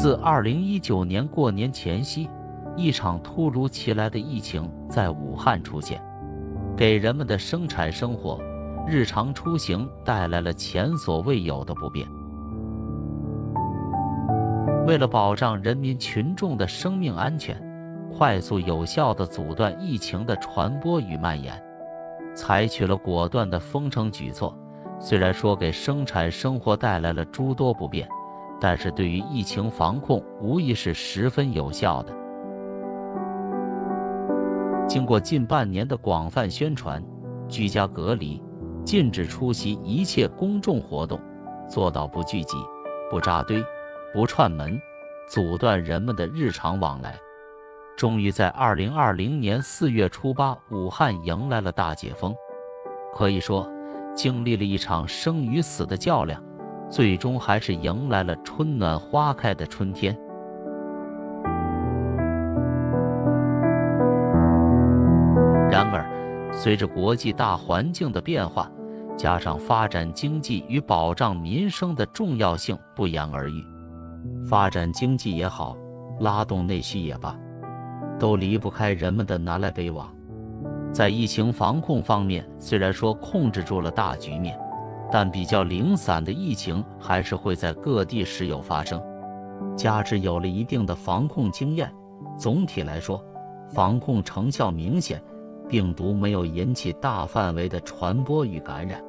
自二零一九年过年前夕，一场突如其来的疫情在武汉出现，给人们的生产生活、日常出行带来了前所未有的不便。为了保障人民群众的生命安全，快速有效地阻断疫情的传播与蔓延，采取了果断的封城举措。虽然说给生产生活带来了诸多不便，但是对于疫情防控无疑是十分有效的。经过近半年的广泛宣传，居家隔离，禁止出席一切公众活动，做到不聚集、不扎堆、不串门，阻断人们的日常往来，终于在二零二零年四月初八，武汉迎来了大解封。可以说。经历了一场生与死的较量，最终还是迎来了春暖花开的春天。然而，随着国际大环境的变化，加上发展经济与保障民生的重要性不言而喻，发展经济也好，拉动内需也罢，都离不开人们的南来北往。在疫情防控方面，虽然说控制住了大局面，但比较零散的疫情还是会在各地时有发生。加之有了一定的防控经验，总体来说，防控成效明显，病毒没有引起大范围的传播与感染。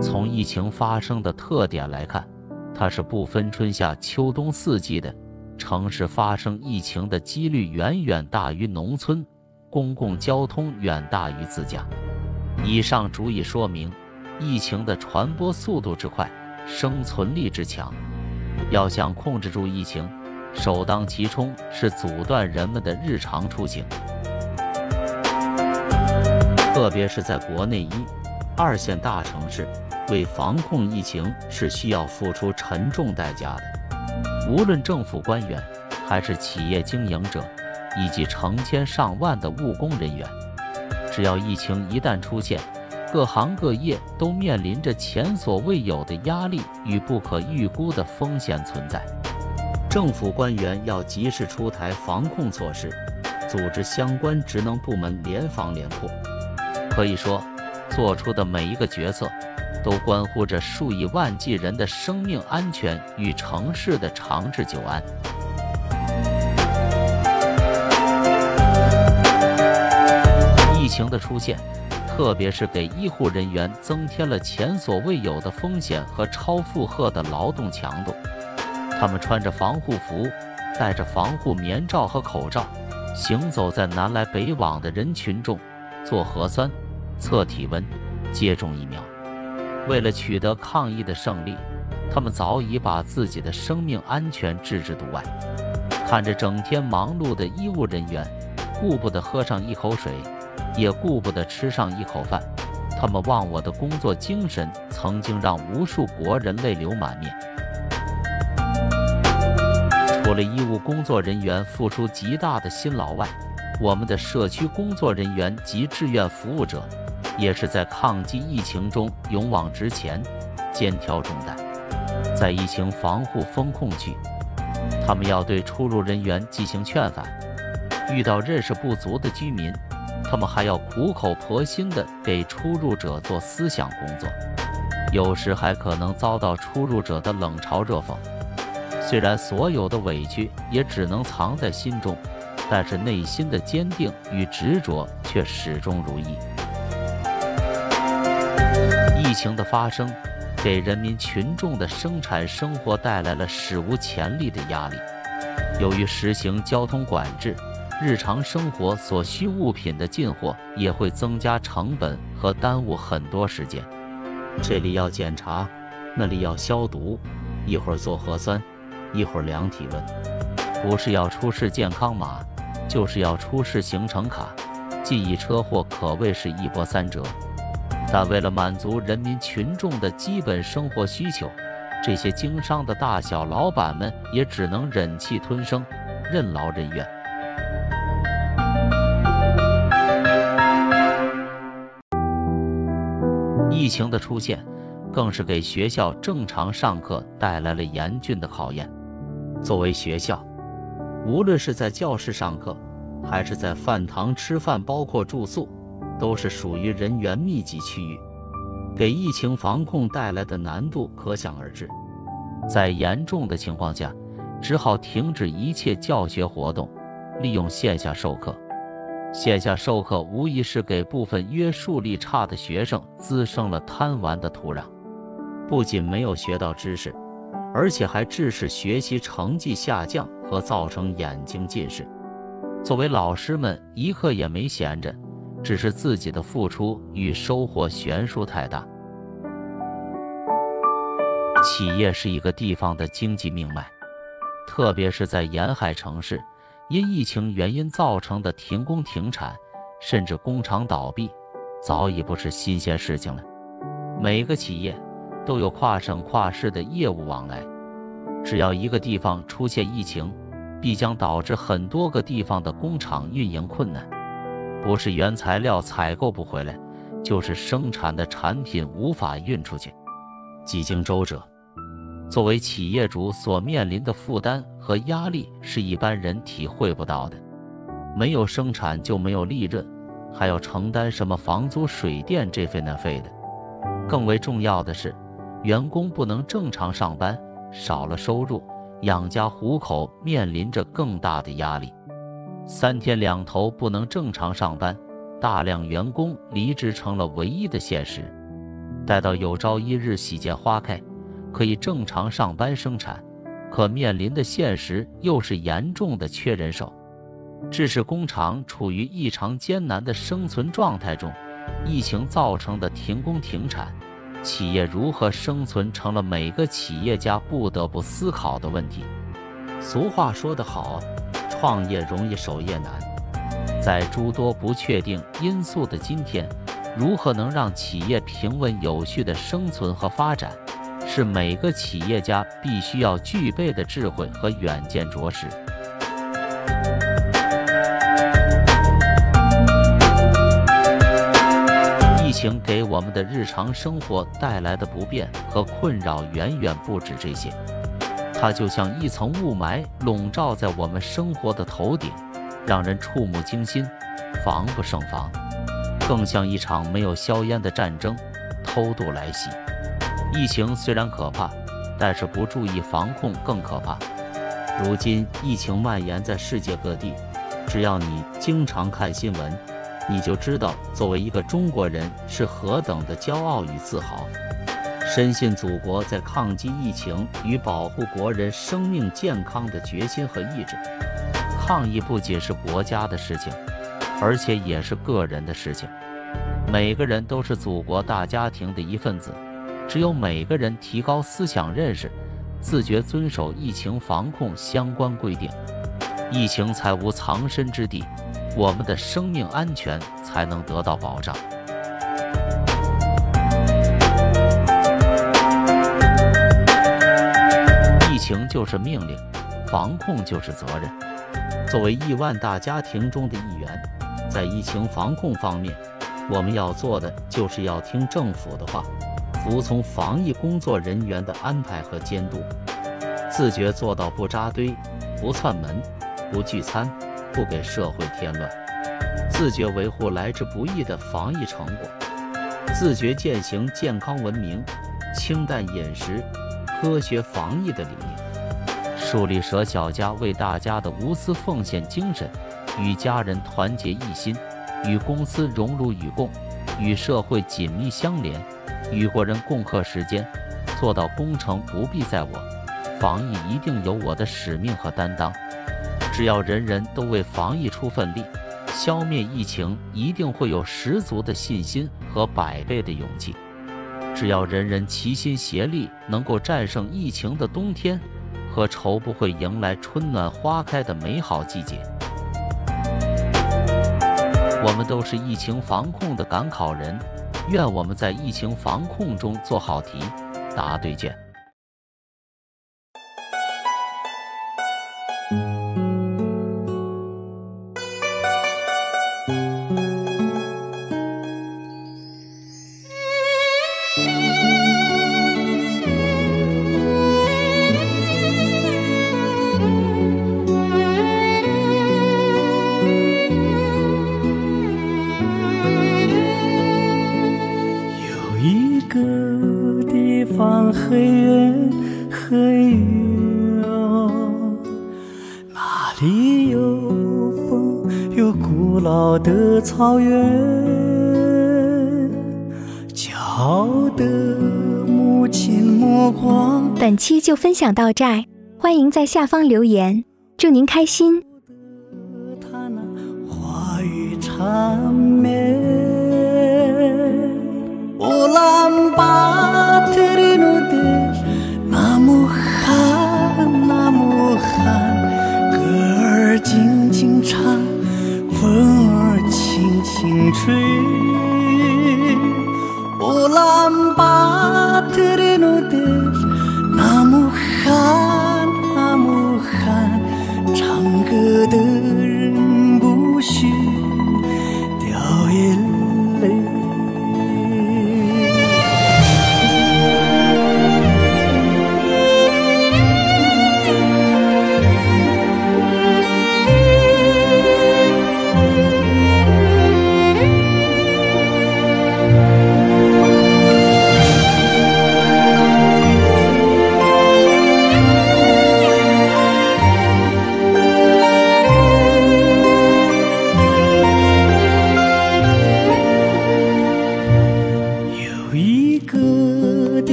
从疫情发生的特点来看，它是不分春夏秋冬四季的。城市发生疫情的几率远远大于农村，公共交通远大于自驾。以上足以说明，疫情的传播速度之快，生存力之强。要想控制住疫情，首当其冲是阻断人们的日常出行，特别是在国内一、二线大城市，为防控疫情是需要付出沉重代价的。无论政府官员，还是企业经营者，以及成千上万的务工人员，只要疫情一旦出现，各行各业都面临着前所未有的压力与不可预估的风险存在。政府官员要及时出台防控措施，组织相关职能部门联防联控。可以说，做出的每一个决策。都关乎着数以万计人的生命安全与城市的长治久安。疫情的出现，特别是给医护人员增添了前所未有的风险和超负荷的劳动强度。他们穿着防护服，戴着防护面罩和口罩，行走在南来北往的人群中，做核酸、测体温、接种疫苗。为了取得抗疫的胜利，他们早已把自己的生命安全置之度外。看着整天忙碌的医务人员，顾不得喝上一口水，也顾不得吃上一口饭，他们忘我的工作精神曾经让无数国人泪流满面。除了医务工作人员付出极大的辛劳外，我们的社区工作人员及志愿服务者。也是在抗击疫情中勇往直前，肩挑重担。在疫情防护风控区，他们要对出入人员进行劝返；遇到认识不足的居民，他们还要苦口婆心地给出入者做思想工作。有时还可能遭到出入者的冷嘲热讽。虽然所有的委屈也只能藏在心中，但是内心的坚定与执着却始终如一。疫情的发生，给人民群众的生产生活带来了史无前例的压力。由于实行交通管制，日常生活所需物品的进货也会增加成本和耽误很多时间。这里要检查，那里要消毒，一会儿做核酸，一会儿量体温，不是要出示健康码，就是要出示行程卡，记忆车祸可谓是一波三折。但为了满足人民群众的基本生活需求，这些经商的大小老板们也只能忍气吞声，任劳任怨。疫情的出现，更是给学校正常上课带来了严峻的考验。作为学校，无论是在教室上课，还是在饭堂吃饭，包括住宿，都是属于人员密集区域，给疫情防控带来的难度可想而知。在严重的情况下，只好停止一切教学活动，利用线下授课。线下授课无疑是给部分约束力差的学生滋生了贪玩的土壤，不仅没有学到知识，而且还致使学习成绩下降和造成眼睛近视。作为老师们，一刻也没闲着，只是自己的付出与收获悬殊太大。企业是一个地方的经济命脉，特别是在沿海城市。因疫情原因造成的停工停产，甚至工厂倒闭，早已不是新鲜事情了。每个企业都有跨省跨市的业务往来，只要一个地方出现疫情，必将导致很多个地方的工厂运营困难，不是原材料采购不回来，就是生产的产品无法运出去，几经周折。作为企业主所面临的负担和压力是一般人体会不到的。没有生产就没有利润，还要承担什么房租、水电这费那费的。更为重要的是，员工不能正常上班，少了收入，养家糊口面临着更大的压力。三天两头不能正常上班，大量员工离职成了唯一的现实。待到有朝一日喜见花开。可以正常上班生产，可面临的现实又是严重的缺人手，致使工厂处于异常艰难的生存状态中。疫情造成的停工停产，企业如何生存成了每个企业家不得不思考的问题。俗话说得好，创业容易守业难。在诸多不确定因素的今天，如何能让企业平稳有序的生存和发展？是每个企业家必须要具备的智慧和远见卓识。疫情给我们的日常生活带来的不便和困扰远远不止这些，它就像一层雾霾笼罩在我们生活的头顶，让人触目惊心，防不胜防；更像一场没有硝烟的战争，偷渡来袭。疫情虽然可怕，但是不注意防控更可怕。如今疫情蔓延在世界各地，只要你经常看新闻，你就知道作为一个中国人是何等的骄傲与自豪。深信祖国在抗击疫情与保护国人生命健康的决心和意志。抗疫不仅是国家的事情，而且也是个人的事情。每个人都是祖国大家庭的一份子。只有每个人提高思想认识，自觉遵守疫情防控相关规定，疫情才无藏身之地，我们的生命安全才能得到保障。疫情就是命令，防控就是责任。作为亿万大家庭中的一员，在疫情防控方面，我们要做的就是要听政府的话。服从防疫工作人员的安排和监督，自觉做到不扎堆、不窜门、不聚餐、不给社会添乱，自觉维护来之不易的防疫成果，自觉践行健康文明、清淡饮食、科学防疫的理念，树立舍小家为大家的无私奉献精神，与家人团结一心，与公司荣辱与共，与社会紧密相连。与国人共克时艰，做到攻城不必在我，防疫一定有我的使命和担当。只要人人都为防疫出份力，消灭疫情一定会有十足的信心和百倍的勇气。只要人人齐心协力，能够战胜疫情的冬天，和愁不会迎来春暖花开的美好季节。我们都是疫情防控的赶考人。愿我们在疫情防控中做好题，答对卷。卷。方很远很远，那里有风，有古老的草原，骄傲的母亲目光。本期就分享到这儿，欢迎在下方留言，祝您开心。语缠绵，乌兰巴托 들은노들 나무한 나무한 참 그들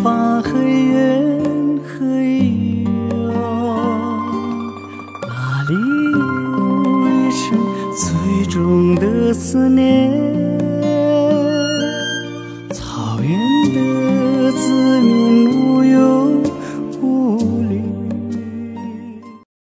地方很远很远，那里有一生最终的思念。